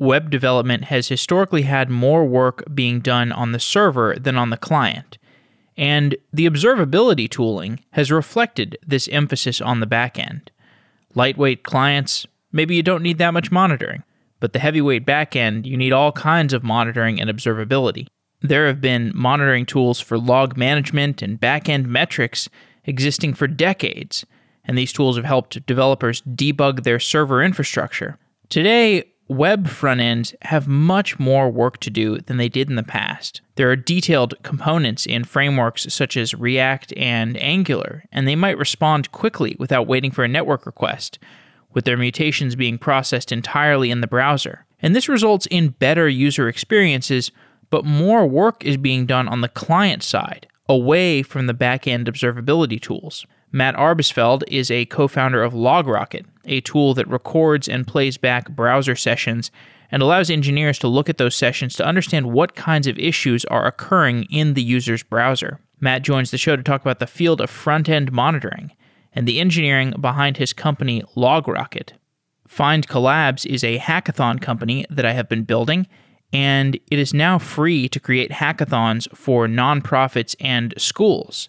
web development has historically had more work being done on the server than on the client. And the observability tooling has reflected this emphasis on the backend. Lightweight clients, maybe you don't need that much monitoring, but the heavyweight backend, you need all kinds of monitoring and observability. There have been monitoring tools for log management and backend metrics existing for decades, and these tools have helped developers debug their server infrastructure. Today, web front ends have much more work to do than they did in the past. There are detailed components in frameworks such as React and Angular, and they might respond quickly without waiting for a network request, with their mutations being processed entirely in the browser. And this results in better user experiences, but more work is being done on the client side, away from the backend observability tools. Matt Arbesfeld is a co founder of LogRocket, a tool that records and plays back browser sessions and allows engineers to look at those sessions to understand what kinds of issues are occurring in the user's browser. Matt joins the show to talk about the field of front end monitoring and the engineering behind his company, LogRocket. findcollabs is a hackathon company that I have been building, and it is now free to create hackathons for nonprofits and schools.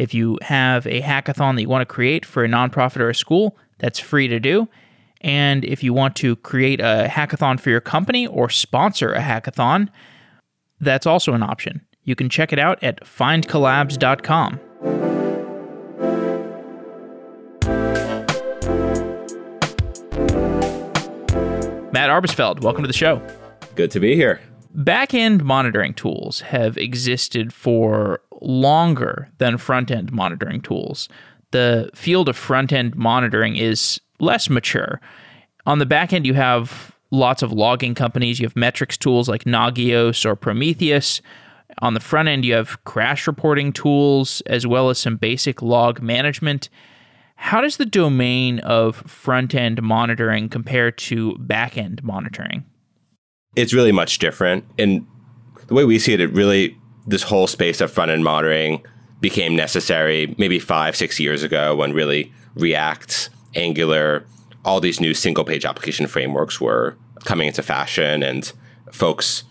If you have a hackathon that you want to create for a nonprofit or a school, that's free to do. And if you want to create a hackathon for your company or sponsor a hackathon, that's also an option. You can check it out at findcollabs.com. Matt Arbesfeld, welcome to the show. Good to be here. Back-end monitoring tools have existed for longer than front-end monitoring tools. The field of front-end monitoring is less mature. On the back end, you have lots of logging companies. You have metrics tools like Nagios or Prometheus. On the front end, you have crash reporting tools as well as some basic log management. How does the domain of front end monitoring compare to back end monitoring? It's really much different. And the way we see it, it really, this whole space of front end monitoring became necessary maybe five, six years ago when really React, Angular, all these new single page application frameworks were coming into fashion and folks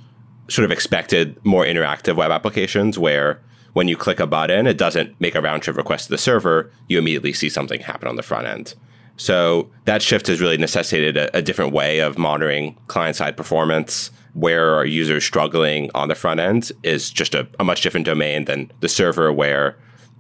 sort of expected more interactive web applications where when you click a button, it doesn't make a round trip request to the server. You immediately see something happen on the front end. So that shift has really necessitated a, a different way of monitoring client side performance. Where our users struggling on the front end is just a, a much different domain than the server, where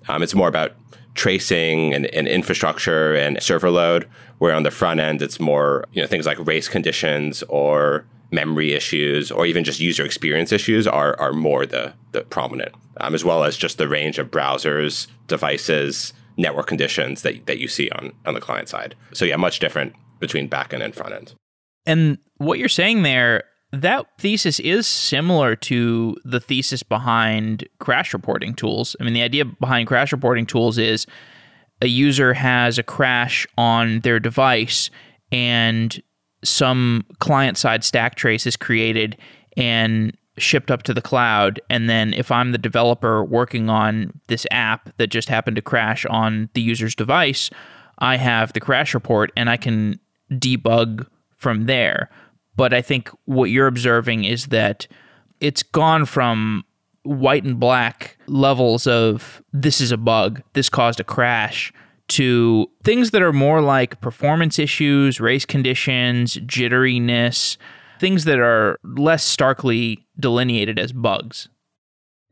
um, it's more about tracing and, and, infrastructure and server load. Where on the front end, it's more you know things like race conditions or memory issues or even just user experience issues are, are more the, the prominent, um, as well as just the range of browsers, devices, network conditions that, that you see on, on the client side. So yeah, much different between backend and front end. And what you're saying there, that thesis is similar to the thesis behind crash reporting tools. I mean, the idea behind crash reporting tools is a user has a crash on their device and some client side stack trace is created and shipped up to the cloud. And then if I'm the developer working on this app that just happened to crash on the user's device, I have the crash report and I can debug from there. But I think what you're observing is that it's gone from white and black levels of this is a bug, this caused a crash, to things that are more like performance issues, race conditions, jitteriness, things that are less starkly delineated as bugs.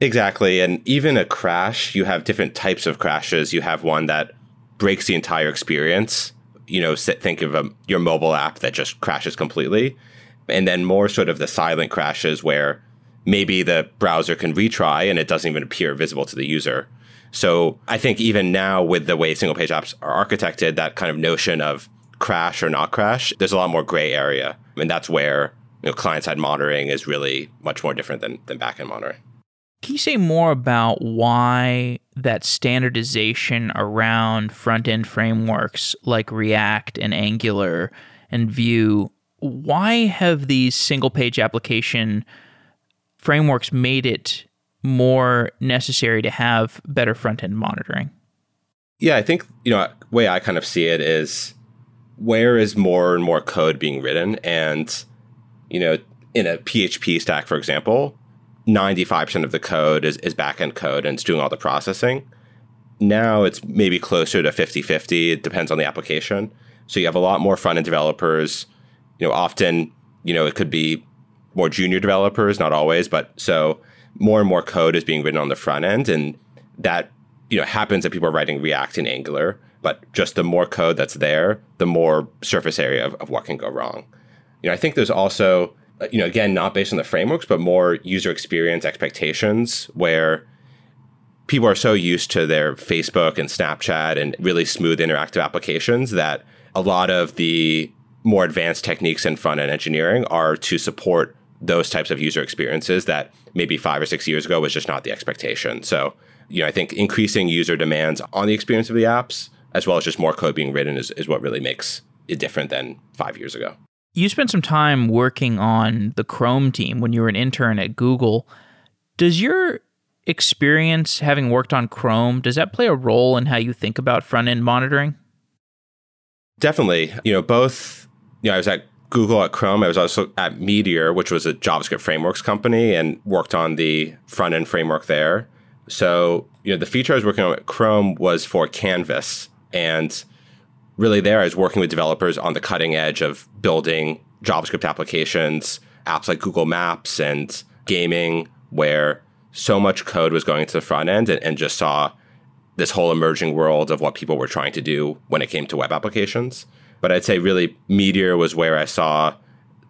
Exactly. And even a crash, you have different types of crashes. You have one that breaks the entire experience. You know, think of a, your mobile app that just crashes completely. And then more sort of the silent crashes where maybe the browser can retry and it doesn't even appear visible to the user. So I think even now with the way single page apps are architected, that kind of notion of crash or not crash, there's a lot more gray area. And that's where you know, client side monitoring is really much more different than, than backend monitoring. Can you say more about why that standardization around front end frameworks like React and Angular and Vue, why have these single page application frameworks made it more necessary to have better front end monitoring? Yeah, I think, you know, way I kind of see it is where is more and more code being written and you know, in a PHP stack, for example, 95% of the code is, is backend code and it's doing all the processing. Now it's maybe closer to 50 50. It depends on the application. So you have a lot more front end developers. You know, often, you know, it could be more junior developers, not always, but so more and more code is being written on the front end. And that, you know, happens that people are writing React and Angular. But just the more code that's there, the more surface area of, of what can go wrong. You know, I think there's also, you know, again, not based on the frameworks, but more user experience expectations where people are so used to their Facebook and Snapchat and really smooth interactive applications that a lot of the more advanced techniques in front end engineering are to support those types of user experiences that maybe five or six years ago was just not the expectation. So, you know, I think increasing user demands on the experience of the apps, as well as just more code being written, is, is what really makes it different than five years ago. You spent some time working on the Chrome team when you were an intern at Google. Does your experience having worked on Chrome, does that play a role in how you think about front end monitoring? Definitely. You know, both, you know, I was at Google at Chrome. I was also at Meteor, which was a JavaScript frameworks company, and worked on the front end framework there. So, you know, the feature I was working on at Chrome was for Canvas. And really, there I was working with developers on the cutting edge of building JavaScript applications, apps like Google Maps and gaming, where so much code was going to the front end and, and just saw this whole emerging world of what people were trying to do when it came to web applications. But I'd say really Meteor was where I saw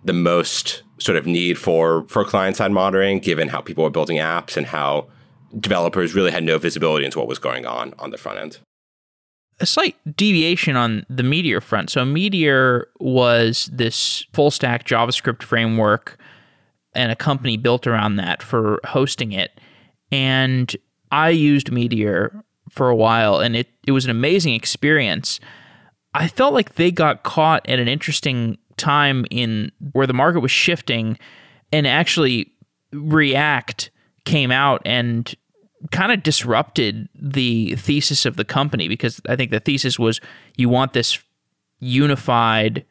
the most sort of need for for client side monitoring, given how people were building apps and how developers really had no visibility into what was going on on the front end. A slight deviation on the Meteor front. So Meteor was this full stack JavaScript framework and a company built around that for hosting it. And I used Meteor for a while and it, it was an amazing experience. I felt like they got caught at an interesting time in where the market was shifting and actually React came out and kind of disrupted the thesis of the company because I think the thesis was you want this unified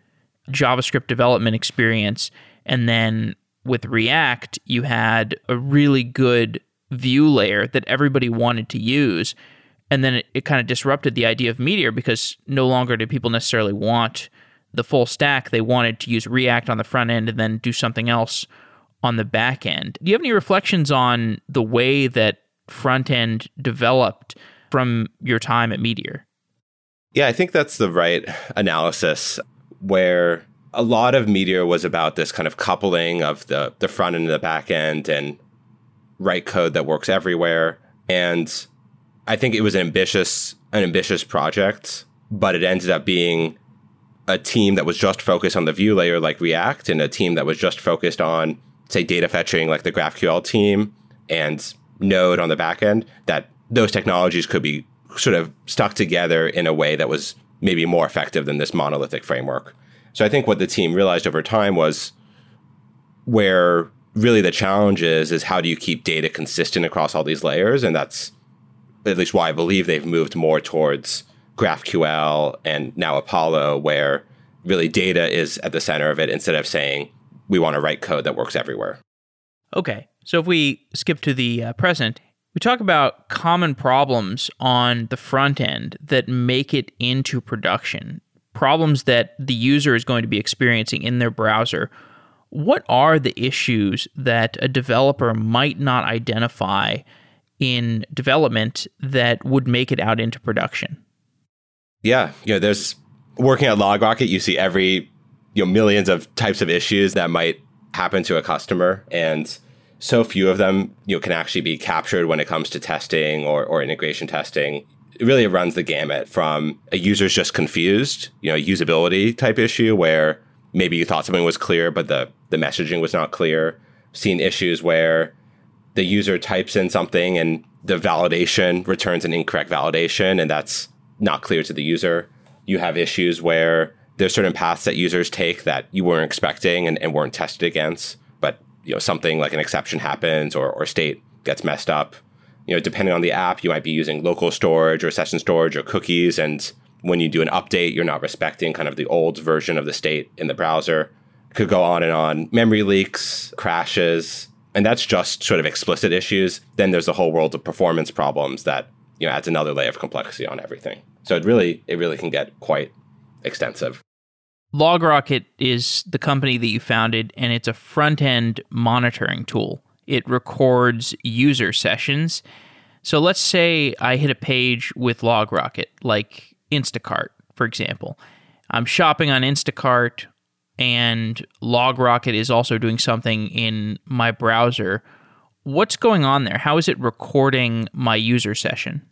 JavaScript development experience and then with React you had a really good view layer that everybody wanted to use and then it, it kind of disrupted the idea of Meteor because no longer did people necessarily want the full stack. They wanted to use React on the front end and then do something else on the back end. Do you have any reflections on the way that front end developed from your time at Meteor? Yeah, I think that's the right analysis where a lot of Meteor was about this kind of coupling of the, the front end and the back end and write code that works everywhere. And I think it was an ambitious an ambitious project, but it ended up being a team that was just focused on the view layer like React and a team that was just focused on say data fetching like the GraphQL team and Node on the back end that those technologies could be sort of stuck together in a way that was maybe more effective than this monolithic framework. So I think what the team realized over time was where really the challenge is is how do you keep data consistent across all these layers and that's at least why I believe they've moved more towards GraphQL and now Apollo, where really data is at the center of it instead of saying we want to write code that works everywhere. Okay. So if we skip to the uh, present, we talk about common problems on the front end that make it into production, problems that the user is going to be experiencing in their browser. What are the issues that a developer might not identify in development that would make it out into production? Yeah, you know, there's working at LogRocket, you see every you know millions of types of issues that might happen to a customer and so few of them you know can actually be captured when it comes to testing or, or integration testing it really runs the gamut from a user's just confused you know usability type issue where maybe you thought something was clear but the the messaging was not clear seen issues where the user types in something and the validation returns an incorrect validation and that's not clear to the user. You have issues where there's certain paths that users take that you weren't expecting and, and weren't tested against, but you know something like an exception happens or, or state gets messed up. You know, depending on the app, you might be using local storage or session storage or cookies, and when you do an update, you're not respecting kind of the old version of the state in the browser could go on and on. Memory leaks, crashes, and that's just sort of explicit issues. Then there's a whole world of performance problems that you know adds another layer of complexity on everything. So it really it really can get quite extensive. LogRocket is the company that you founded, and it's a front end monitoring tool. It records user sessions. So let's say I hit a page with LogRocket, like Instacart, for example. I'm shopping on Instacart and LogRocket is also doing something in my browser. What's going on there? How is it recording my user session?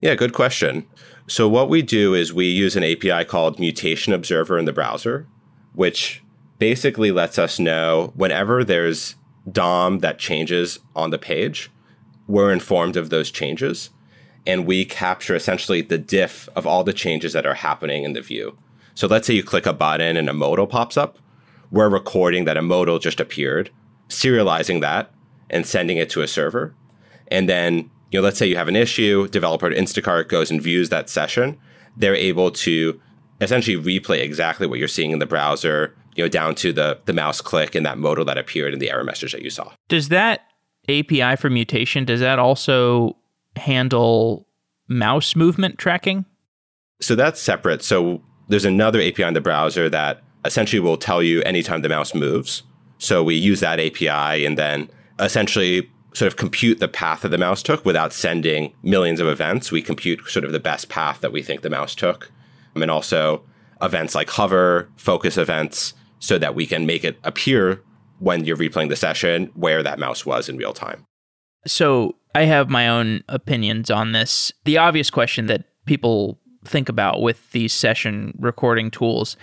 Yeah, good question. So, what we do is we use an API called Mutation Observer in the browser, which basically lets us know whenever there's DOM that changes on the page, we're informed of those changes. And we capture essentially the diff of all the changes that are happening in the view. So let's say you click a button and a modal pops up. We're recording that a modal just appeared, serializing that, and sending it to a server. And then, you know, let's say you have an issue, developer at Instacart goes and views that session. They're able to essentially replay exactly what you're seeing in the browser, you know, down to the the mouse click and that modal that appeared in the error message that you saw. Does that API for mutation, does that also handle mouse movement tracking? So that's separate. So there's another API in the browser that essentially will tell you anytime the mouse moves. So we use that API and then essentially sort of compute the path that the mouse took without sending millions of events. We compute sort of the best path that we think the mouse took. Um, and also events like hover, focus events, so that we can make it appear when you're replaying the session where that mouse was in real time. So I have my own opinions on this. The obvious question that people think about with these session recording tools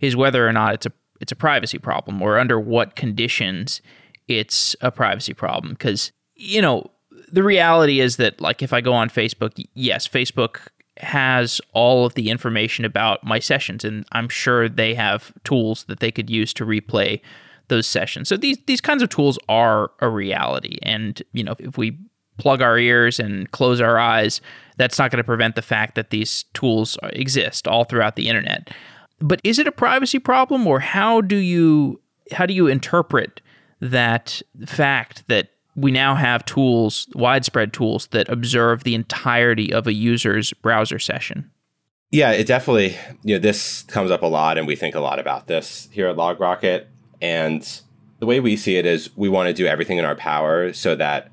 is whether or not it's a it's a privacy problem or under what conditions it's a privacy problem because you know the reality is that like if I go on Facebook yes Facebook has all of the information about my sessions and I'm sure they have tools that they could use to replay those sessions. So these these kinds of tools are a reality and you know if we plug our ears and close our eyes, that's not going to prevent the fact that these tools exist all throughout the internet. But is it a privacy problem or how do you how do you interpret that fact that we now have tools, widespread tools that observe the entirety of a user's browser session? Yeah, it definitely, you know, this comes up a lot and we think a lot about this here at LogRocket. And the way we see it is we want to do everything in our power so that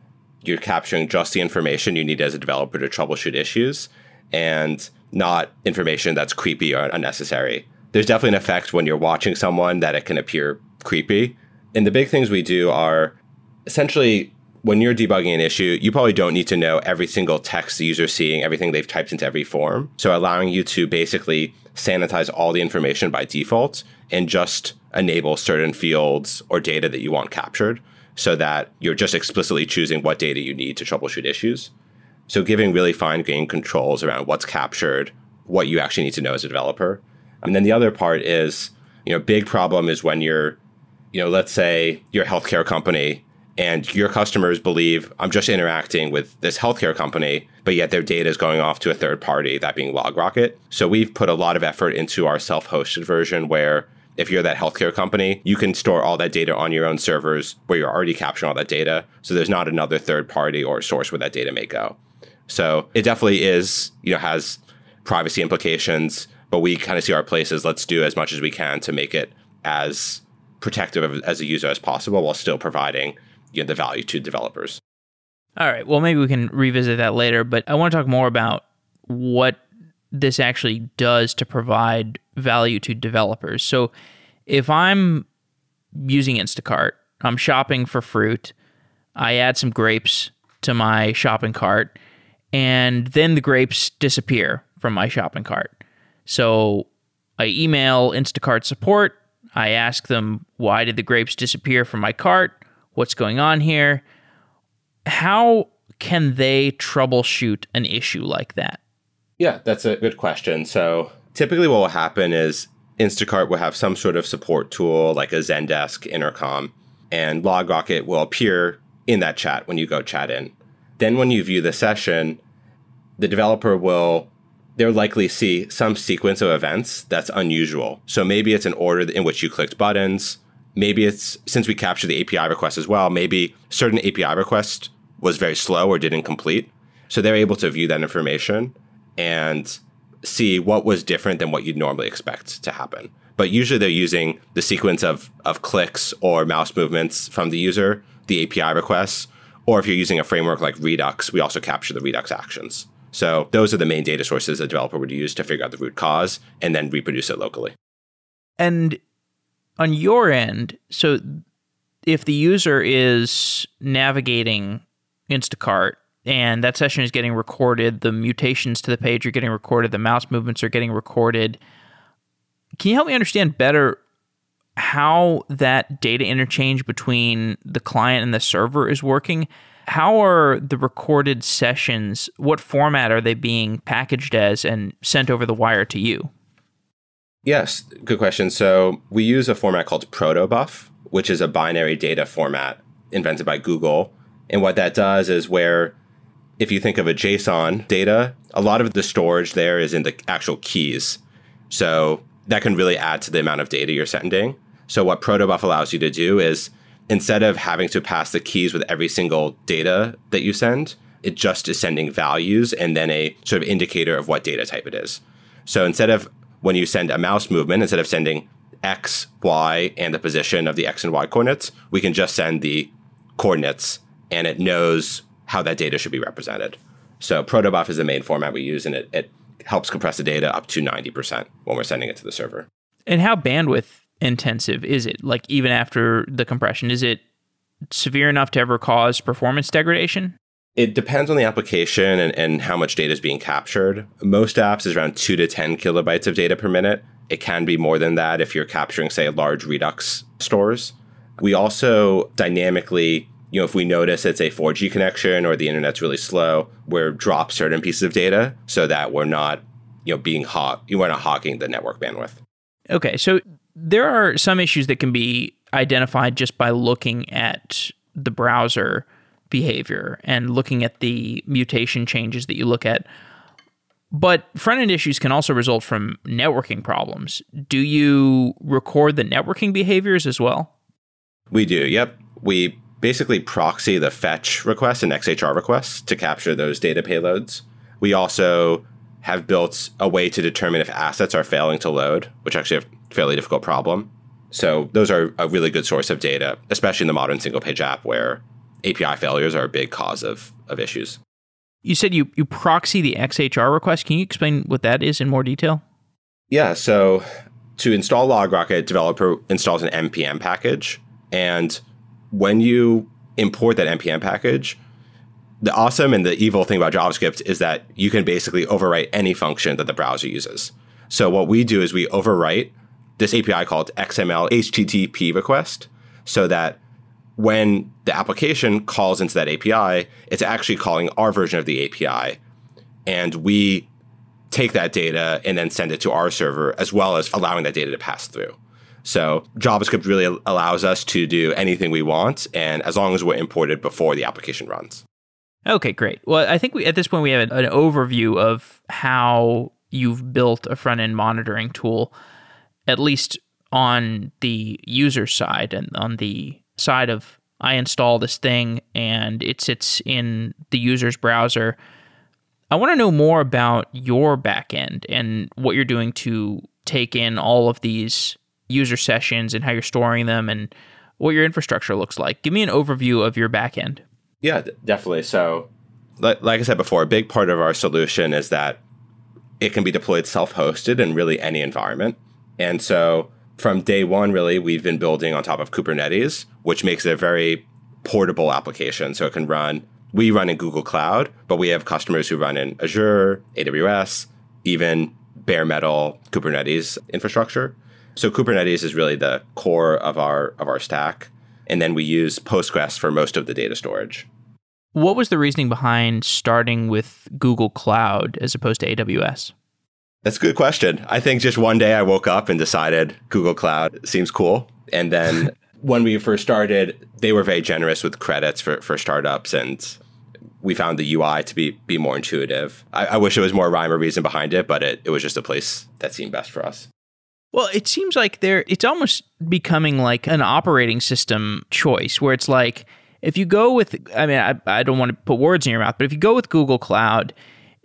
you're capturing just the information you need as a developer to troubleshoot issues and not information that's creepy or unnecessary. There's definitely an effect when you're watching someone that it can appear creepy. And the big things we do are essentially when you're debugging an issue, you probably don't need to know every single text the user's seeing, everything they've typed into every form. So allowing you to basically sanitize all the information by default and just enable certain fields or data that you want captured so that you're just explicitly choosing what data you need to troubleshoot issues. So giving really fine grained controls around what's captured, what you actually need to know as a developer. And then the other part is, you know, big problem is when you're, you know, let's say you're a healthcare company and your customers believe I'm just interacting with this healthcare company, but yet their data is going off to a third party, that being LogRocket. So we've put a lot of effort into our self-hosted version where if you're that healthcare company, you can store all that data on your own servers where you're already capturing all that data. So there's not another third party or source where that data may go. So it definitely is, you know, has privacy implications, but we kind of see our place as let's do as much as we can to make it as protective as a user as possible while still providing you know, the value to developers. All right. Well, maybe we can revisit that later, but I want to talk more about what this actually does to provide value to developers. So if I'm using Instacart, I'm shopping for fruit, I add some grapes to my shopping cart, and then the grapes disappear from my shopping cart. So I email Instacart support. I ask them, why did the grapes disappear from my cart? What's going on here? How can they troubleshoot an issue like that? Yeah, that's a good question. So typically, what will happen is Instacart will have some sort of support tool like a Zendesk intercom, and LogRocket will appear in that chat when you go chat in. Then, when you view the session, the developer will they'll likely see some sequence of events that's unusual. So maybe it's an order in which you clicked buttons. Maybe it's since we captured the API request as well, maybe certain API request was very slow or didn't complete. So they're able to view that information and see what was different than what you'd normally expect to happen. But usually they're using the sequence of, of clicks or mouse movements from the user, the API requests, or if you're using a framework like Redux, we also capture the Redux actions. So those are the main data sources a developer would use to figure out the root cause and then reproduce it locally. And on your end, so if the user is navigating Instacart and that session is getting recorded, the mutations to the page are getting recorded, the mouse movements are getting recorded. Can you help me understand better how that data interchange between the client and the server is working? How are the recorded sessions, what format are they being packaged as and sent over the wire to you? Yes, good question. So we use a format called protobuf, which is a binary data format invented by Google. And what that does is where if you think of a JSON data, a lot of the storage there is in the actual keys. So that can really add to the amount of data you're sending. So what protobuf allows you to do is instead of having to pass the keys with every single data that you send, it just is sending values and then a sort of indicator of what data type it is. So instead of when you send a mouse movement, instead of sending x, y, and the position of the x and y coordinates, we can just send the coordinates and it knows how that data should be represented. So protobuf is the main format we use and it, it helps compress the data up to 90% when we're sending it to the server. And how bandwidth intensive is it? Like even after the compression, is it severe enough to ever cause performance degradation? It depends on the application and, and how much data is being captured. Most apps is around two to 10 kilobytes of data per minute. It can be more than that if you're capturing, say, large Redux stores. We also dynamically, you know, if we notice it's a 4G connection or the internet's really slow, we're drop certain pieces of data so that we're not, you know, being hot, you are not hogging the network bandwidth. Okay, so there are some issues that can be identified just by looking at the browser behavior and looking at the mutation changes that you look at. But front end issues can also result from networking problems. Do you record the networking behaviors as well? We do, yep. We basically proxy the fetch requests and XHR requests to capture those data payloads. We also have built a way to determine if assets are failing to load, which actually a fairly difficult problem. So those are a really good source of data, especially in the modern single page app where API failures are a big cause of, of issues. You said you, you proxy the XHR request. Can you explain what that is in more detail? Yeah. So to install LogRocket, developer installs an npm package. And when you import that npm package, the awesome and the evil thing about JavaScript is that you can basically overwrite any function that the browser uses. So what we do is we overwrite this API called XML HTTP request so that when the application calls into that API, it's actually calling our version of the API. And we take that data and then send it to our server, as well as allowing that data to pass through. So JavaScript really allows us to do anything we want, and as long as we're imported before the application runs. Okay, great. Well, I think we, at this point we have an, overview of how you've built a front end monitoring tool, at least on the user side and on the side of I install this thing and it sits in the user's browser. I want to know more about your backend and what you're doing to take in all of these user sessions and how you're storing them and what your infrastructure looks like. Give me an overview of your backend. Yeah, definitely. So, like, like I said before, a big part of our solution is that it can be deployed self hosted in really any environment. And so, from day one, really, we've been building on top of Kubernetes, which makes it a very portable application. So it can run, we run in Google Cloud, but we have customers who run in Azure, AWS, even bare metal Kubernetes infrastructure. So Kubernetes is really the core of our of our stack. And then we use Postgres for most of the data storage. What was the reasoning behind starting with Google Cloud as opposed to AWS? That's a good question. I think just one day I woke up and decided Google Cloud seems cool. And then when we first started, they were very generous with credits for, for startups. And we found the UI to be be more intuitive. I, I wish it was more rhyme or reason behind it, but it, it was just a place that seemed best for us. Well, it seems like there it's almost becoming like an operating system choice where it's like if you go with I mean I, I don't want to put words in your mouth, but if you go with Google Cloud,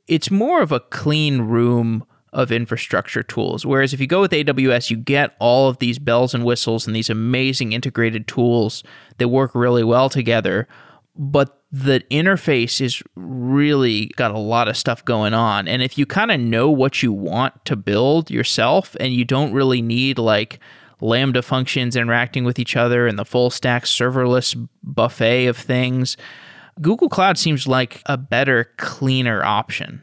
it's more of a clean room of infrastructure tools. Whereas if you go with AWS, you get all of these bells and whistles and these amazing integrated tools that work really well together. But the interface is really got a lot of stuff going on. And if you kind of know what you want to build yourself and you don't really need like Lambda functions interacting with each other and the full stack serverless buffet of things, Google Cloud seems like a better, cleaner option.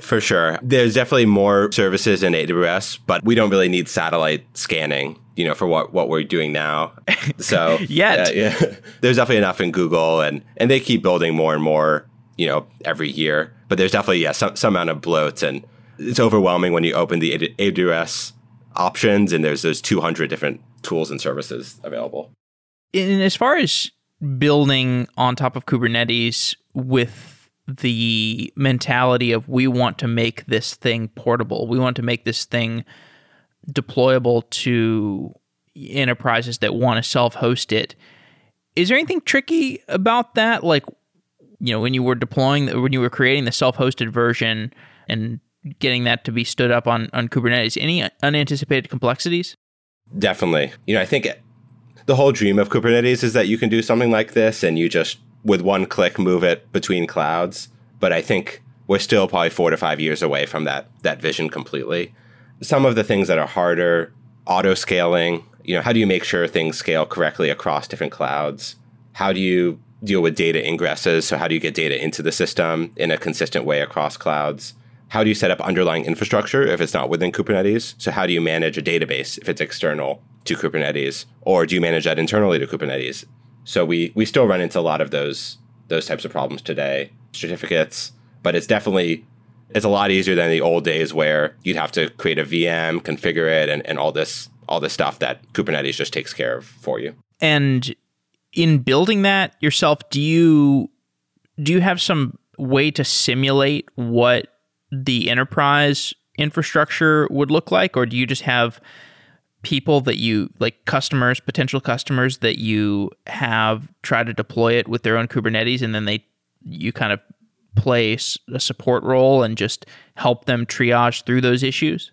For sure. There's definitely more services in AWS, but we don't really need satellite scanning, you know, for what, what we're doing now. So Yet. Uh, yeah, there's definitely enough in Google and, and they keep building more and more, you know, every year. But there's definitely, yeah, some, some amount of bloat and it's overwhelming when you open the AWS options and there's those 200 different tools and services available. And as far as building on top of Kubernetes with the mentality of we want to make this thing portable. We want to make this thing deployable to enterprises that want to self-host it. Is there anything tricky about that? Like, you know, when you were deploying, when you were creating the self-hosted version and getting that to be stood up on on Kubernetes, any unanticipated complexities? Definitely. You know, I think the whole dream of Kubernetes is that you can do something like this and you just with one click move it between clouds. But I think we're still probably four to five years away from that that vision completely. Some of the things that are harder, auto scaling, you know, how do you make sure things scale correctly across different clouds? How do you deal with data ingresses? So how do you get data into the system in a consistent way across clouds? How do you set up underlying infrastructure if it's not within Kubernetes? So how do you manage a database if it's external to Kubernetes? Or do you manage that internally to Kubernetes? So we we still run into a lot of those those types of problems today. Certificates, but it's definitely it's a lot easier than the old days where you'd have to create a VM, configure it, and, and all this all this stuff that Kubernetes just takes care of for you. And in building that yourself, do you do you have some way to simulate what the enterprise infrastructure would look like, or do you just have people that you like customers potential customers that you have try to deploy it with their own kubernetes and then they you kind of play a support role and just help them triage through those issues?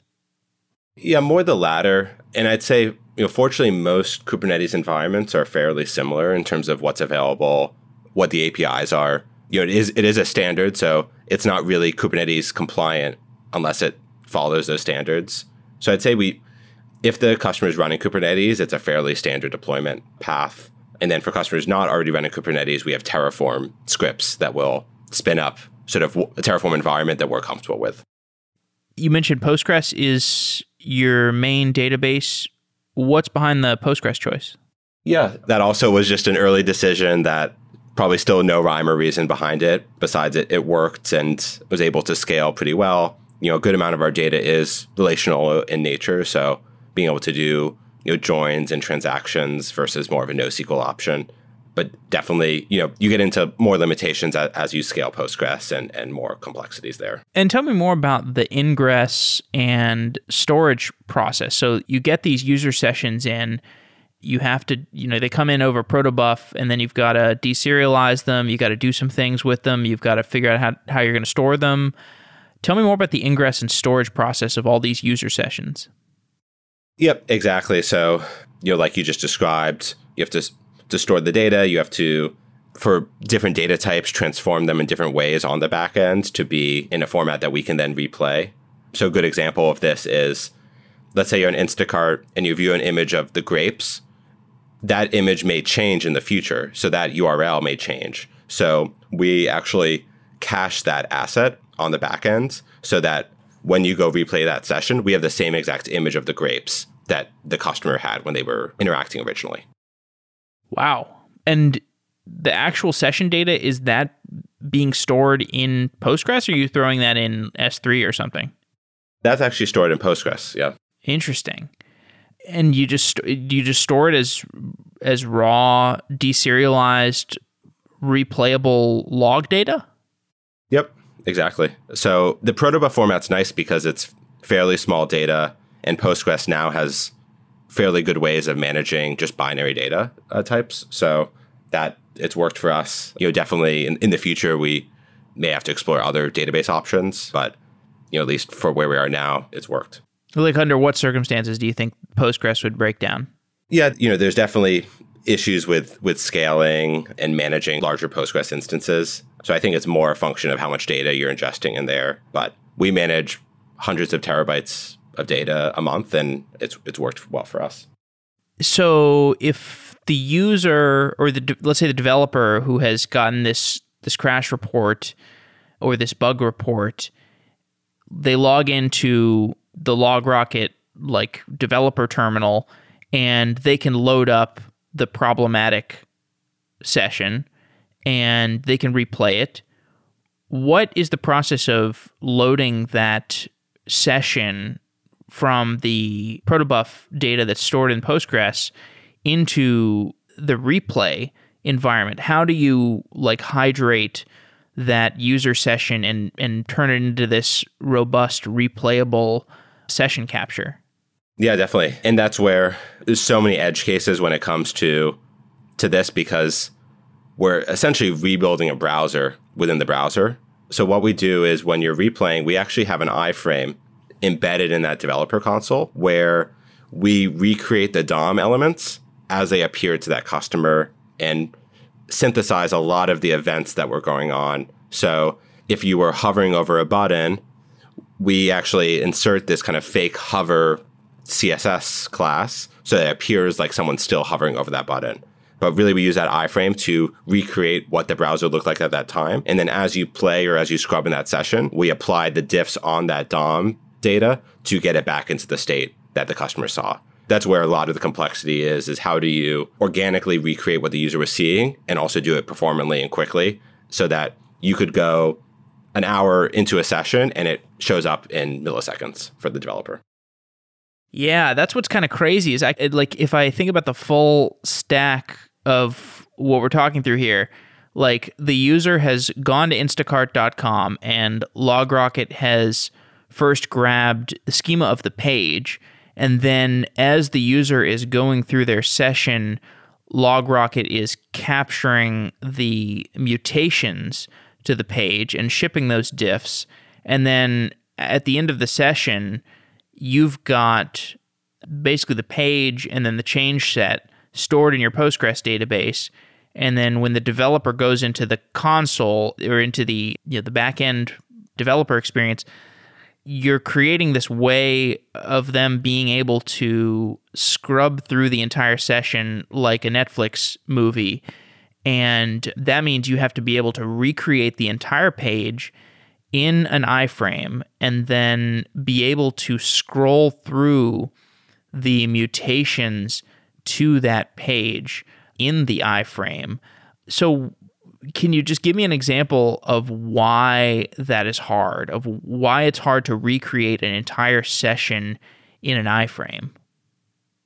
Yeah more the latter. And i'd say you know fortunately most kubernetes environments are fairly similar in terms of what's available what the apis are. You know it is it is a standard so it's not really kubernetes compliant unless it follows those standards. So i'd say we if the customer is running Kubernetes, it's a fairly standard deployment path. And then for customers not already running Kubernetes, we have Terraform scripts that will spin up sort of a Terraform environment that we're comfortable with. You mentioned Postgres is your main database. What's behind the Postgres choice? Yeah, that also was just an early decision that probably still no rhyme or reason behind it. Besides, it, it worked and was able to scale pretty well. You know, a good amount of our data is relational in nature. So being able to do you know joins and transactions versus more of a NoSQL option. But definitely, you know, you get into more limitations as, as, you scale Postgres and, and more complexities there. And tell me more about the ingress and storage process. So you get these user sessions in, you have to, you know, they come in over protobuf and then you've got to deserialize them. You've got to do some things with them. You've got to figure out how, how you're going to store them. Tell me more about the ingress and storage process of all these user sessions. Yep, exactly. So, you know, like you just described, you have to to store the data. You have to, for different data types, transform them in different ways on the back end to be in a format that we can then replay. So, a good example of this is, let's say you're an Instacart and you view an image of the grapes. That image may change in the future, so that URL may change. So, we actually cache that asset on the back end so that when you go replay that session, we have the same exact image of the grapes that the customer had when they were interacting originally. Wow. And the actual session data is that being stored in Postgres or are you throwing that in S3 or something? That's actually stored in Postgres, yeah. Interesting. And you just you just store it as as raw deserialized replayable log data? Yep, exactly. So the protobuf format's nice because it's fairly small data, and Postgres now has fairly good ways of managing just binary data uh, types. So that it's worked for us. You know, definitely in, in the future we may have to explore other database options, but you know, at least for where we are now, it's worked. Like under what circumstances do you think Postgres would break down? Yeah, you know, there's definitely issues with with scaling and managing larger Postgres instances. So I think it's more a function of how much data you're ingesting in there. But we manage hundreds of terabytes of data a month, and it's it's worked well for us. So if the user or the let's say the developer who has gotten this this crash report or this bug report, they log into the LogRocket like developer terminal and they can load up the problematic session and they can replay it. What is the process of loading that session from the protobuf data that's stored in Postgres into the replay environment? How do you like hydrate that user session and and turn it into this robust replayable session capture? Yeah, definitely. And that's where there's so many edge cases when it comes to to this because we're essentially rebuilding a browser within the browser. So what we do is when you're replaying, we actually have an iframe embedded in that developer console where we recreate the DOM elements as they appear to that customer and synthesize a lot of the events that were going on. So if you were hovering over a button, we actually insert this kind of fake hover CSS class so that it appears like someone's still hovering over that button. But really, we use that iframe to recreate what the browser looked like at that time. And then as you play or as you scrub in that session, we apply the diffs on that DOM data to get it back into the state that the customer saw. That's where a lot of the complexity is is how do you organically recreate what the user was seeing and also do it performantly and quickly so that you could go an hour into a session and it shows up in milliseconds for the developer. Yeah that's what's kind of crazy is I, like if i think about the full stack of what we're talking through here like the user has gone to instacart.com and logrocket has first grabbed the schema of the page and then as the user is going through their session, LogRocket is capturing the mutations to the page and shipping those diffs. And then at the end of the session, you've got basically the page and then the change set stored in your Postgres database. And then when the developer goes into the console or into the you know, the backend developer experience, you're creating this way of them being able to scrub through the entire session like a Netflix movie. And that means you have to be able to recreate the entire page in an iframe and then be able to scroll through the mutations to that page in the iframe. So can you just give me an example of why that is hard, of why it's hard to recreate an entire session in an iframe?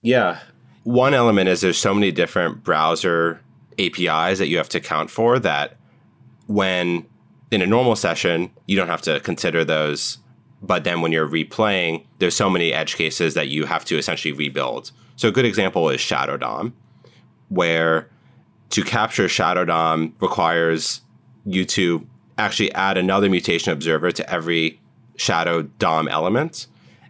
Yeah. One element is there's so many different browser APIs that you have to account for that when in a normal session, you don't have to consider those. But then when you're replaying, there's so many edge cases that you have to essentially rebuild. So a good example is Shadow DOM, where to capture Shadow DOM requires you to actually add another mutation observer to every Shadow DOM element.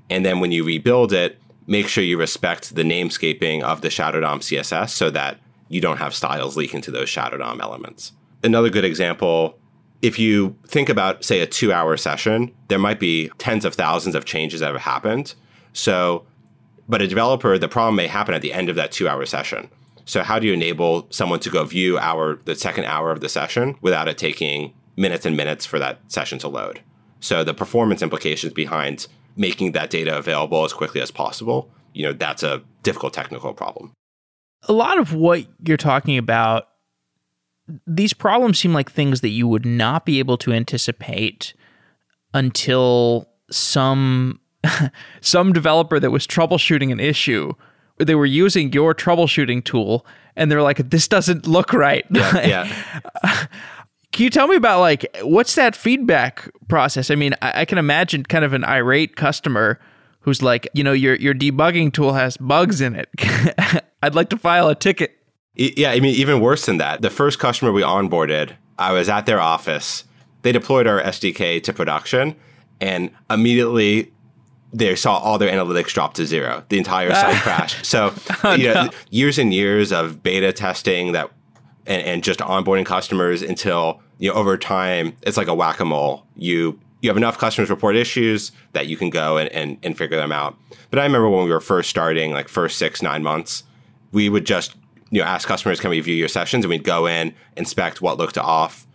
And then when you rebuild it, make sure you respect the namespacing of the Shadow DOM CSS so that you don't have styles leak into those Shadow DOM elements. Another good example if you think about, say, a two hour session, there might be tens of thousands of changes that have happened. So, but a developer, the problem may happen at the end of that two hour session. So how do you enable someone to go view our the second hour of the session without it taking minutes and minutes for that session to load? So the performance implications behind making that data available as quickly as possible, you know, that's a difficult technical problem. A lot of what you're talking about these problems seem like things that you would not be able to anticipate until some some developer that was troubleshooting an issue they were using your troubleshooting tool and they're like, this doesn't look right. Yeah. yeah. Can you tell me about like what's that feedback process? I mean, I, I, can imagine kind of an irate customer who's like, you know, your your debugging tool has bugs in it. I'd like to file a ticket. Yeah, I mean, even worse than that. The first customer we onboarded, I was at their office. They deployed our SDK to production, and immediately they saw all their analytics drop to zero. The entire site crashed. So, oh, you know, no. years and years of beta testing that and, and just onboarding customers until you know over time it's like a whack-a-mole. You you have enough customers report issues that you can go and, and, and figure them out. But I remember when we were first starting, like first six, nine months, we would just you know ask customers, can we view your sessions? And we'd go in, inspect what looked off,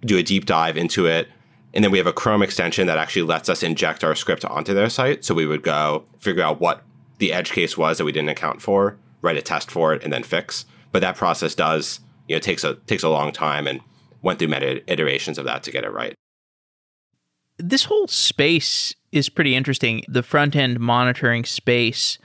do a deep dive into it, and then we have a Chrome extension that actually lets us inject our script onto their site. So we would go figure out what the edge case was that we didn't account for, write a test for it, and then fix. But that process does, you know, takes a takes a long time and went through many iterations of that to get it right. This whole space is pretty interesting. The front end monitoring space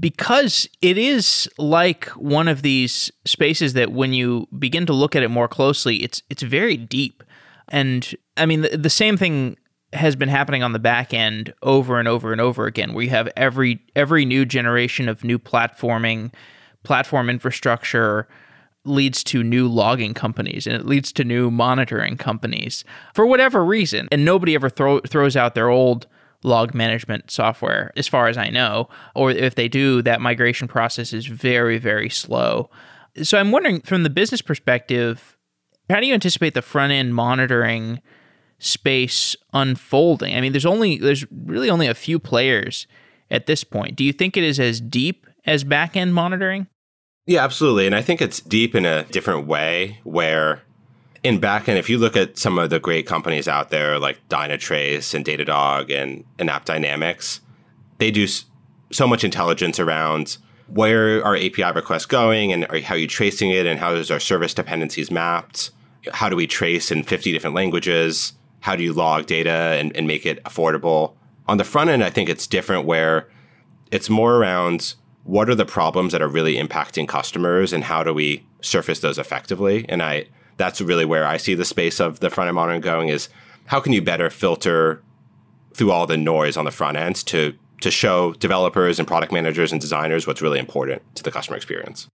because it is like one of these spaces that when you begin to look at it more closely it's it's very deep and i mean the, the same thing has been happening on the back end over and over and over again where you have every every new generation of new platforming platform infrastructure leads to new logging companies and it leads to new monitoring companies for whatever reason and nobody ever throw, throws out their old log management software, as far as I know. Or if they do, that migration process is very, very slow. So I'm wondering from the business perspective, how do you anticipate the front end monitoring space unfolding? I mean, there's only there's really only a few players at this point. Do you think it is as deep as back end monitoring? Yeah, absolutely. And I think it's deep in a different way where in backend, if you look at some of the great companies out there like Dynatrace and Datadog and, and AppDynamics, they do so much intelligence around where are API requests going and are, how are you tracing it and how is our service dependencies mapped? How do we trace in 50 different languages? How do you log data and, and make it affordable? On the front end, I think it's different where it's more around what are the problems that are really impacting customers and how do we surface those effectively? And I that's really where I see the space of the front end monitoring going is how can you better filter through all the noise on the front end to to show developers and product managers and designers what's really important to the customer experience.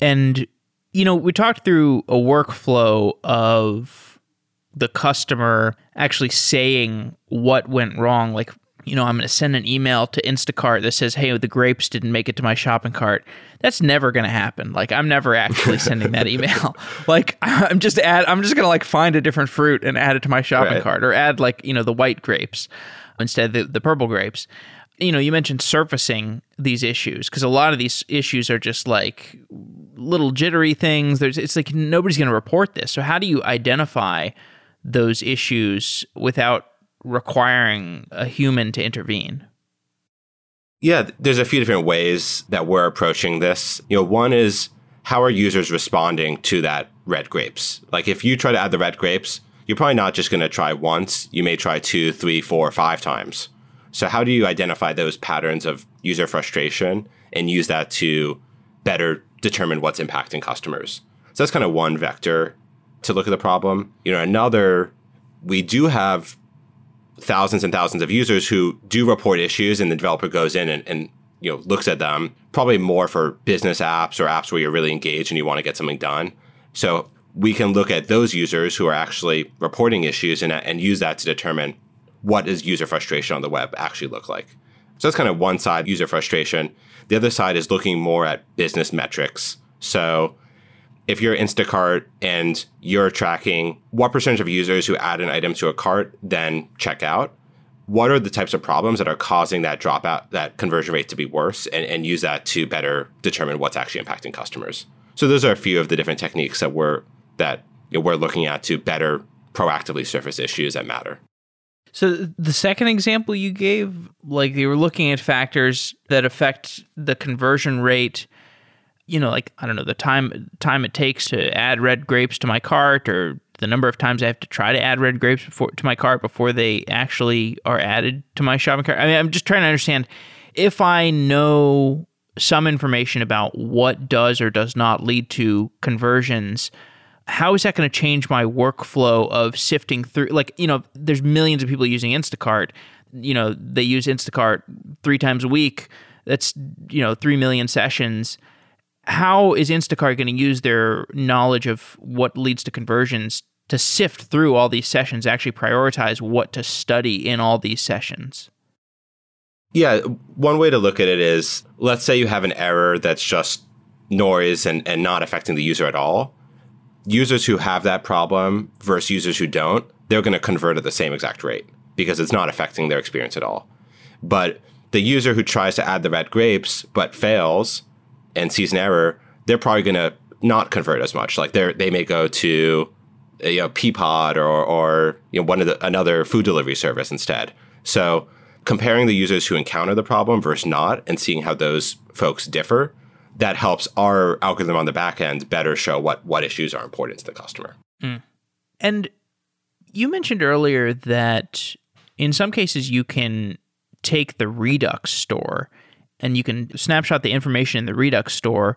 And you know, we talked through a workflow of the customer actually saying what went wrong like you know, I'm going to send an email to Instacart that says, "Hey, the grapes didn't make it to my shopping cart." That's never going to happen. Like, I'm never actually sending that email. like, I'm just add. I'm just going to like find a different fruit and add it to my shopping right. cart, or add like you know the white grapes instead of the, the purple grapes. You know, you mentioned surfacing these issues because a lot of these issues are just like little jittery things. There's, it's like nobody's going to report this. So, how do you identify those issues without requiring a human to intervene? Yeah, there's a few different ways that we're approaching this. You know, one is how are users responding to that red grapes? Like if you try to add the red grapes, you're probably not just going to try once. You may try two, three, four, five times. So how do you identify those patterns of user frustration and use that to better determine what's impacting customers? So that's kind of one vector to look at the problem. You know, another, we do have thousands and thousands of users who do report issues and the developer goes in and, and you know looks at them probably more for business apps or apps where you're really engaged and you want to get something done so we can look at those users who are actually reporting issues and, and use that to determine what does user frustration on the web actually look like so that's kind of one side user frustration the other side is looking more at business metrics so if you're Instacart and you're tracking what percentage of users who add an item to a cart then check out, what are the types of problems that are causing that dropout, that conversion rate to be worse, and, and use that to better determine what's actually impacting customers. So those are a few of the different techniques that we're that you know, we're looking at to better proactively surface issues that matter. So the second example you gave, like you were looking at factors that affect the conversion rate you know, like I don't know the time time it takes to add red grapes to my cart, or the number of times I have to try to add red grapes before to my cart before they actually are added to my shopping cart. I mean, I'm just trying to understand if I know some information about what does or does not lead to conversions how is that going to change my workflow of sifting through like you know there's millions of people using instacart. You know they use instacart three times a week. That's you know 3 million sessions. How is instacart going to use their knowledge of what leads to conversions to sift through all these sessions actually prioritize what to study in all these sessions? Yeah one way to look at it is let's say you have an error that's just noise and, and not affecting the user at all users who have that problem versus users who don't, they're going to convert at the same exact rate because it's not affecting their experience at all. But the user who tries to add the red grapes but fails and sees an error, they're probably going to not convert as much. Like they they may go to you know Peapod or or you know one of the, another food delivery service instead. So comparing the users who encounter the problem versus not and seeing how those folks differ that helps our algorithm on the back end better show what what issues are important to the customer. Mm. And you mentioned earlier that in some cases you can take the Redux store and you can snapshot the information in the Redux store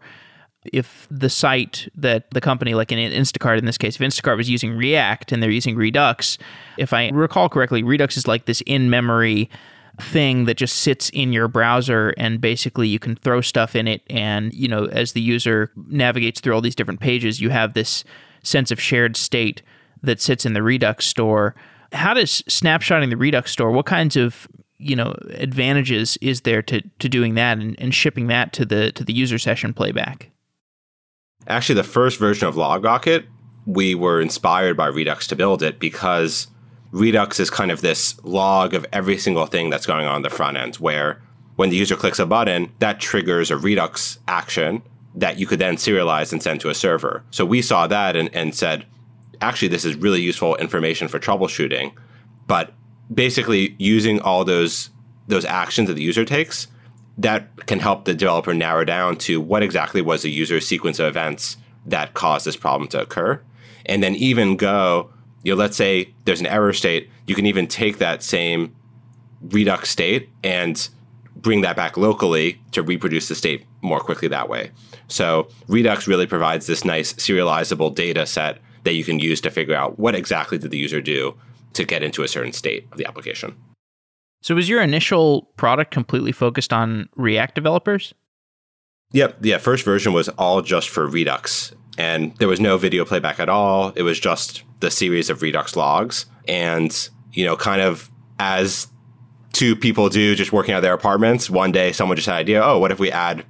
if the site that the company, like in Instacart in this case, if Instacart was using React and they're using Redux, if I recall correctly, Redux is like this in memory thing that just sits in your browser and basically you can throw stuff in it. And you know as the user navigates through all these different pages you have this sense of shared state that sits in the redux store. How does snapshotting the redux store what kinds of you know advantages is there to to doing that and, and shipping that to the to the user session playback? Actually the first version of logrocket we were inspired by redux to build it because Redux is kind of this log of every single thing that's going on, the front end, where when the user clicks a button, that triggers a Redux action that you could then serialize and send to a server. So we saw that and, and said, actually, this is really useful information for troubleshooting. But basically, using all those those actions that the user takes, that can help the developer narrow down to what exactly was the user's sequence of events that caused this problem to occur. And then even go you know, let's say there's an error state, you can even take that same Redux state and bring that back locally to reproduce the state more quickly that way. So Redux really provides this nice serializable data set that you can use to figure out what exactly did the user do to get into a certain state of the application. So was your initial product completely focused on React developers? Yep. Yeah. First version was all just for Redux and there was no video playback at all. It was just the series of Redux logs. And, you know, kind of as two people do just working out their apartments, one day someone just had an idea, oh, what if we add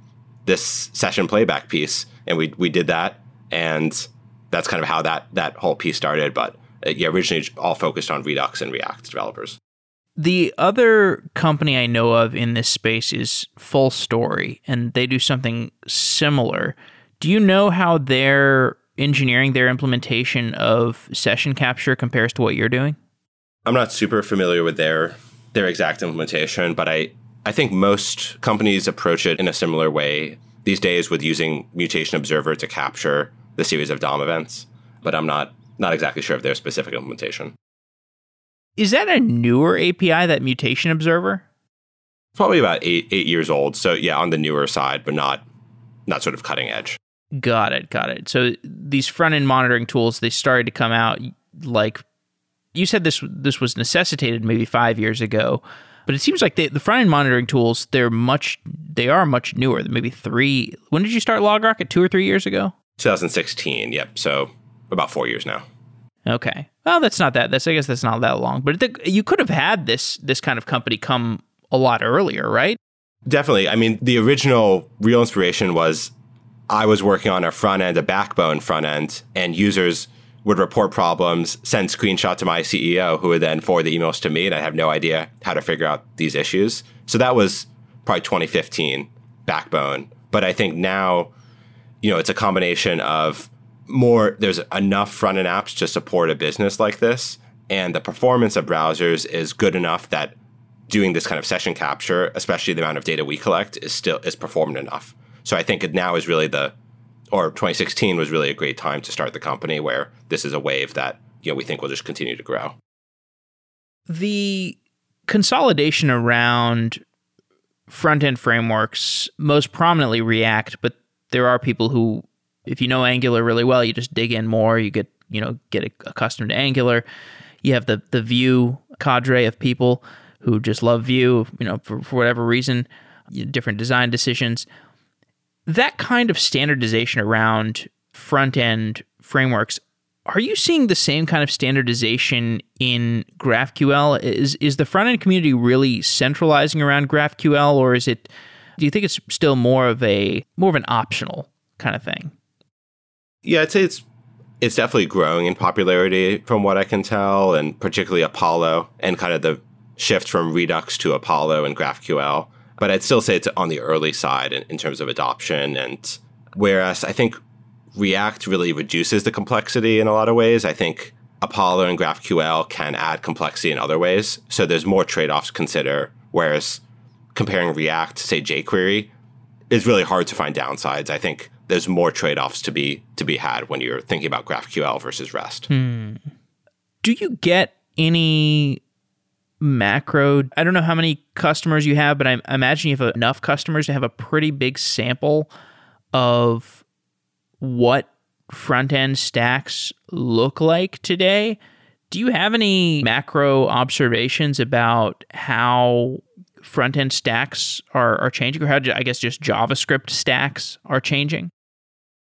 this session playback piece? And we, we did that. And that's kind of how that, that whole piece started. But uh, yeah, originally all focused on Redux and React developers. The other company I know of in this space is Fullstory, and they do something similar. Do you know how their engineering, their implementation of session capture compares to what you're doing? I'm not super familiar with their their exact implementation, but I I think most companies approach it in a similar way these days with using Mutation Observer to capture the series of DOM events, but I'm not not exactly sure of their specific implementation. Is that a newer API, that Mutation Observer? Probably about eight eight years old. So yeah, on the newer side, but not not sort of cutting edge. Got it, got it. So these front end monitoring tools they started to come out like you said this this was necessitated maybe five years ago, but it seems like they, the front end monitoring tools they're much they are much newer. Maybe three. When did you start LogRocket? Two or three years ago. 2016. Yep. So about four years now. Okay. Well, that's not that. That's I guess that's not that long. But the, you could have had this this kind of company come a lot earlier, right? Definitely. I mean, the original real inspiration was I was working on a front end, a backbone front end, and users would report problems, send screenshots to my CEO, who would then forward the emails to me, and I have no idea how to figure out these issues. So that was probably 2015 backbone. But I think now, you know, it's a combination of more, there's enough front end apps to support a business like this. And the performance of browsers is good enough that doing this kind of session capture, especially the amount of data we collect, is still is performed enough. So I think now is really the, or 2016 was really a great time to start the company where this is a wave that you know we think will just continue to grow. The consolidation around front end frameworks, most prominently React, but there are people who, if you know Angular really well, you just dig in more. You get you know get accustomed to Angular. You have the the Vue cadre of people who just love Vue, you know, for, for whatever reason, different design decisions. That kind of standardization around front end frameworks are you seeing the same kind of standardization in GraphQL? Is is the front end community really centralizing around GraphQL, or is it? Do you think it's still more of a more of an optional kind of thing? Yeah, I'd say it's it's definitely growing in popularity from what I can tell, and particularly Apollo and kind of the shift from Redux to Apollo and GraphQL. But I'd still say it's on the early side in, in terms of adoption. And whereas I think React really reduces the complexity in a lot of ways. I think Apollo and GraphQL can add complexity in other ways. So there's more trade offs to consider. Whereas comparing React to, say, jQuery is really hard to find downsides. I think there's more trade offs to be to be had when you're thinking about GraphQL versus REST. Hmm. Do you get any macro? I don't know how many customers you have, but I imagine you have enough customers to have a pretty big sample of what front end stacks look like today. Do you have any macro observations about how front end stacks are, are changing, or how I guess just JavaScript stacks are changing?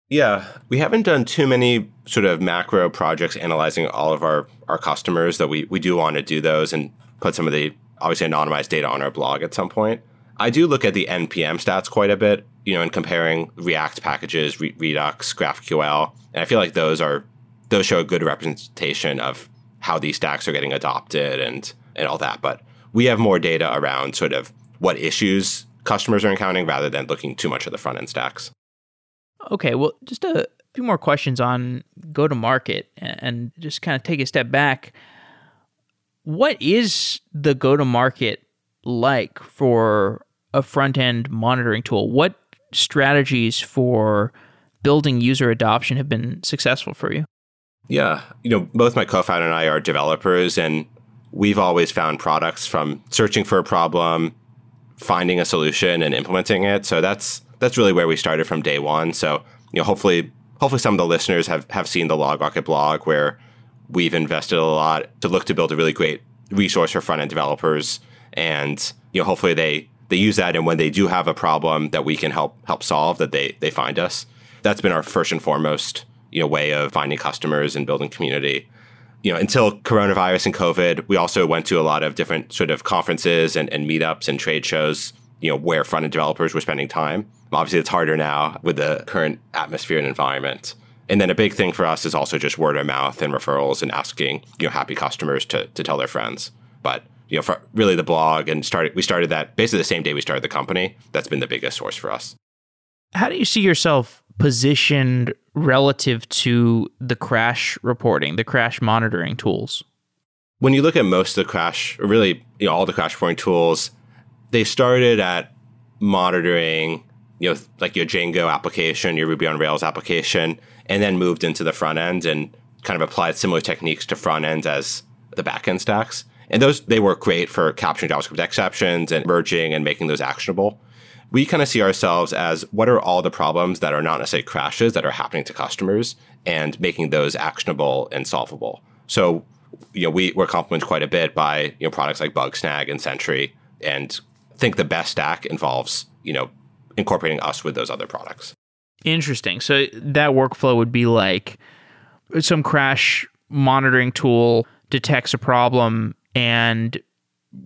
Yeah, we haven't done too many sort of macro projects analyzing all of our, our customers, though we, we do want to do those and put some of the obviously anonymized data on our blog at some point. I do look at the NPM stats quite a bit, you know, in comparing React packages, Re- Redux, GraphQL, and I feel like those are those show a good representation of how these stacks are getting adopted and and all that. But we have more data around sort of what issues customers are encountering rather than looking too much at the front end stacks. Okay, well, just a few more questions on go to market and just kind of take a step back. What is the go to market like for a front end monitoring tool? What strategies for building user adoption have been successful for you? Yeah, you know, both my co-founder and I are developers and we've always found products from searching for a problem, finding a solution and implementing it. So that's that's really where we started from day one. So, you know, hopefully hopefully some of the listeners have have seen the LogRocket blog where we've invested a lot to look to build a really great resource for front end developers. And you know hopefully they they use that. And when they do have a problem that we can help help solve that they they find us. That's been our first and foremost you know way of finding customers and building community. You know until coronavirus and covid we also went to a lot of different sort of conferences and, and meetups and trade shows you know where front end developers were spending time. Obviously it's harder now with the current atmosphere and environment and then a big thing for us is also just word of mouth and referrals and asking you know happy customers to, to tell their friends but you know, for really the blog and started we started that basically the same day we started the company. That's been the biggest source for us. How do you see yourself positioned relative to the crash reporting, the crash monitoring tools? When you look at most of the crash, or really, you know, all the crash reporting tools, they started at monitoring, you know, like your Django application, your Ruby on Rails application, and then moved into the front end and kind of applied similar techniques to front ends as the backend stacks. And those they work great for capturing JavaScript exceptions and merging and making those actionable. We kind of see ourselves as what are all the problems that are not necessarily crashes that are happening to customers and making those actionable and solvable. So, you know, we, we're complemented quite a bit by, you know, products like Bugsnag and Sentry and think the best stack involves, you know, incorporating us with those other products. Interesting. So that workflow would be like some crash monitoring tool detects a problem and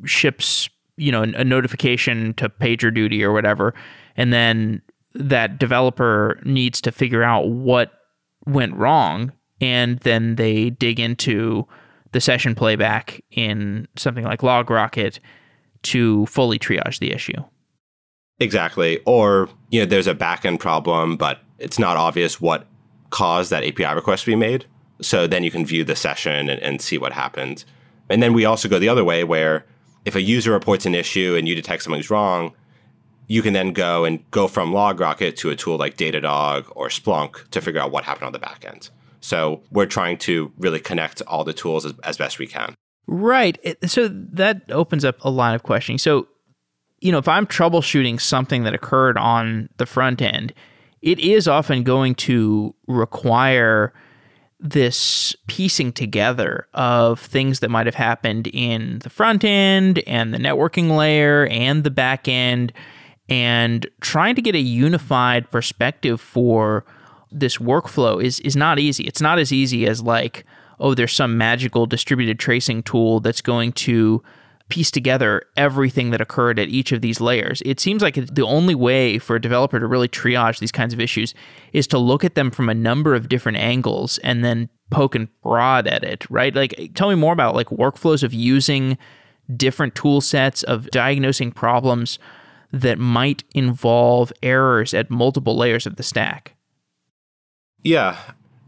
ships you know a notification to pagerduty or whatever. And then that developer needs to figure out what went wrong. And then they dig into the session playback in something like logrocket to fully triage the issue exactly or you know there's a backend problem but it's not obvious what caused that api request to be made so then you can view the session and, and see what happened and then we also go the other way where if a user reports an issue and you detect something's wrong, you can then go and go from LogRocket to a tool like Datadog or Splunk to figure out what happened on the back end. So we're trying to really connect all the tools as, as best we can. Right. So that opens up a line of questioning. So you know, if I'm troubleshooting something that occurred on the front end, it is often going to require this piecing together of things that might have happened in the front end and the networking layer and the back end and trying to get a unified perspective for this workflow is is not easy. It's not as easy as like, oh, there's some magical distributed tracing tool that's going to piece together everything that occurred at each of these layers. It seems like the only way for a developer to really triage these kinds of issues is to look at them from a number of different angles and then poke and prod at it, right? Like tell me more about like workflows of using different tool sets of diagnosing problems that might involve errors at multiple layers of the stack. Yeah,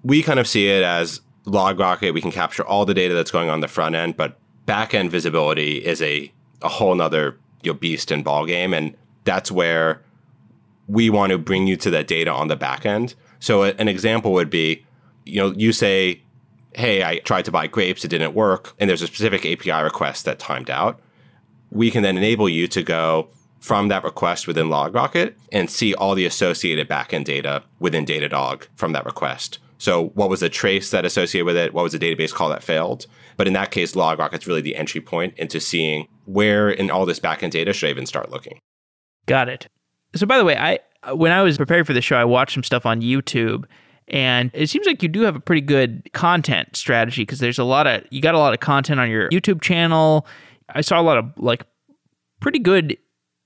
we kind of see it as LogRocket. We can capture all the data that's going on the front end, but back end visibility is a, a whole nother you know, beast and ball game. And that's where we want to bring you to that data on the back end. So an example would be, you know, you say, hey, I tried to buy grapes, it didn't work, and there's a specific API request that timed out. We can then enable you to go from that request within LogRocket and see all the associated backend data within Datadog from that request. So what was the trace that associated with it? What was the database call that failed? But in that case, LogRocket's really the entry point into seeing where in all this backend data should I even start looking. Got it. So by the way, I when I was preparing for the show, I watched some stuff on YouTube and it seems like you do have a pretty good content strategy because there's a lot of you got a lot of content on your YouTube channel. I saw a lot of like pretty good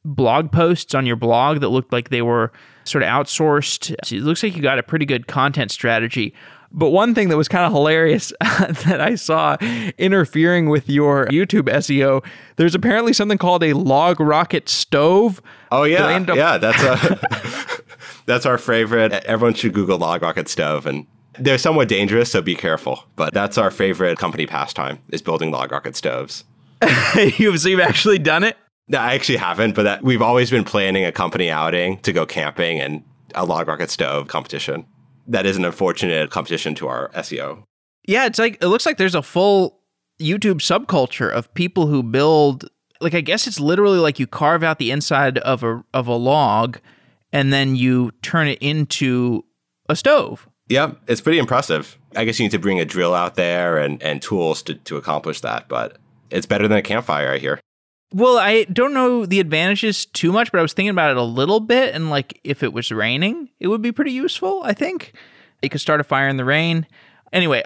blog posts on your blog that looked like they were sort of outsourced. So it looks like you got a pretty good content strategy. But one thing that was kind of hilarious that I saw interfering with your YouTube SEO, there's apparently something called a log rocket stove. Oh yeah, up- yeah, that's a that's our favorite. Everyone should Google log rocket stove, and they're somewhat dangerous, so be careful. But that's our favorite company pastime is building log rocket stoves. you've, so you've actually done it? No, I actually haven't, but that, we've always been planning a company outing to go camping and a log rocket stove competition. That is an unfortunate competition to our SEO. Yeah, it's like it looks like there's a full YouTube subculture of people who build like I guess it's literally like you carve out the inside of a of a log and then you turn it into a stove. Yep, it's pretty impressive. I guess you need to bring a drill out there and, and tools to, to accomplish that, but it's better than a campfire, I hear. Well, I don't know the advantages too much, but I was thinking about it a little bit. And like, if it was raining, it would be pretty useful, I think. It could start a fire in the rain. Anyway,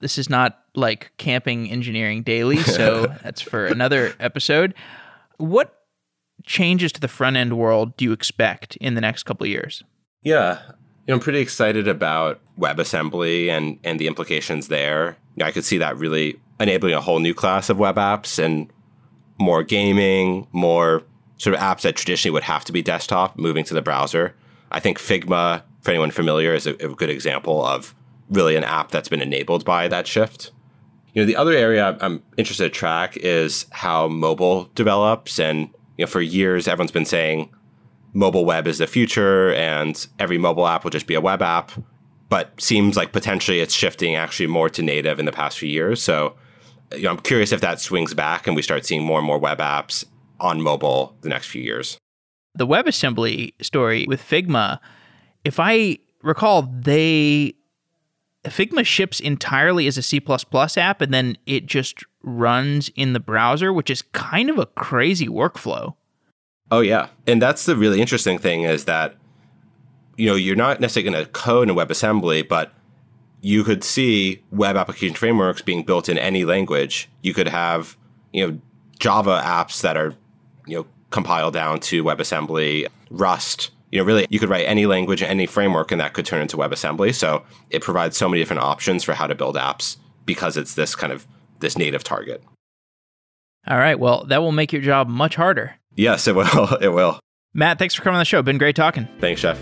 this is not like camping engineering daily, so that's for another episode. What changes to the front end world do you expect in the next couple of years? Yeah, you know, I'm pretty excited about WebAssembly and and the implications there. I could see that really enabling a whole new class of web apps and more gaming, more sort of apps that traditionally would have to be desktop moving to the browser. I think Figma, for anyone familiar, is a, a good example of really an app that's been enabled by that shift. You know, the other area I'm interested to track is how mobile develops. And, you know, for years, everyone's been saying mobile web is the future and every mobile app will just be a web app. But seems like potentially it's shifting actually more to native in the past few years. So you know, I'm curious if that swings back and we start seeing more and more web apps on mobile the next few years. The WebAssembly story with Figma, if I recall, they Figma ships entirely as a C++ app and then it just runs in the browser, which is kind of a crazy workflow. Oh yeah. And that's the really interesting thing is that you know, you're not necessarily going to code in WebAssembly, but you could see web application frameworks being built in any language. You could have, you know, Java apps that are, you know, compiled down to WebAssembly, Rust. You know, really, you could write any language, any framework, and that could turn into WebAssembly. So it provides so many different options for how to build apps because it's this kind of this native target. All right. Well, that will make your job much harder. Yes, it will. It will. Matt, thanks for coming on the show. Been great talking. Thanks, Jeff.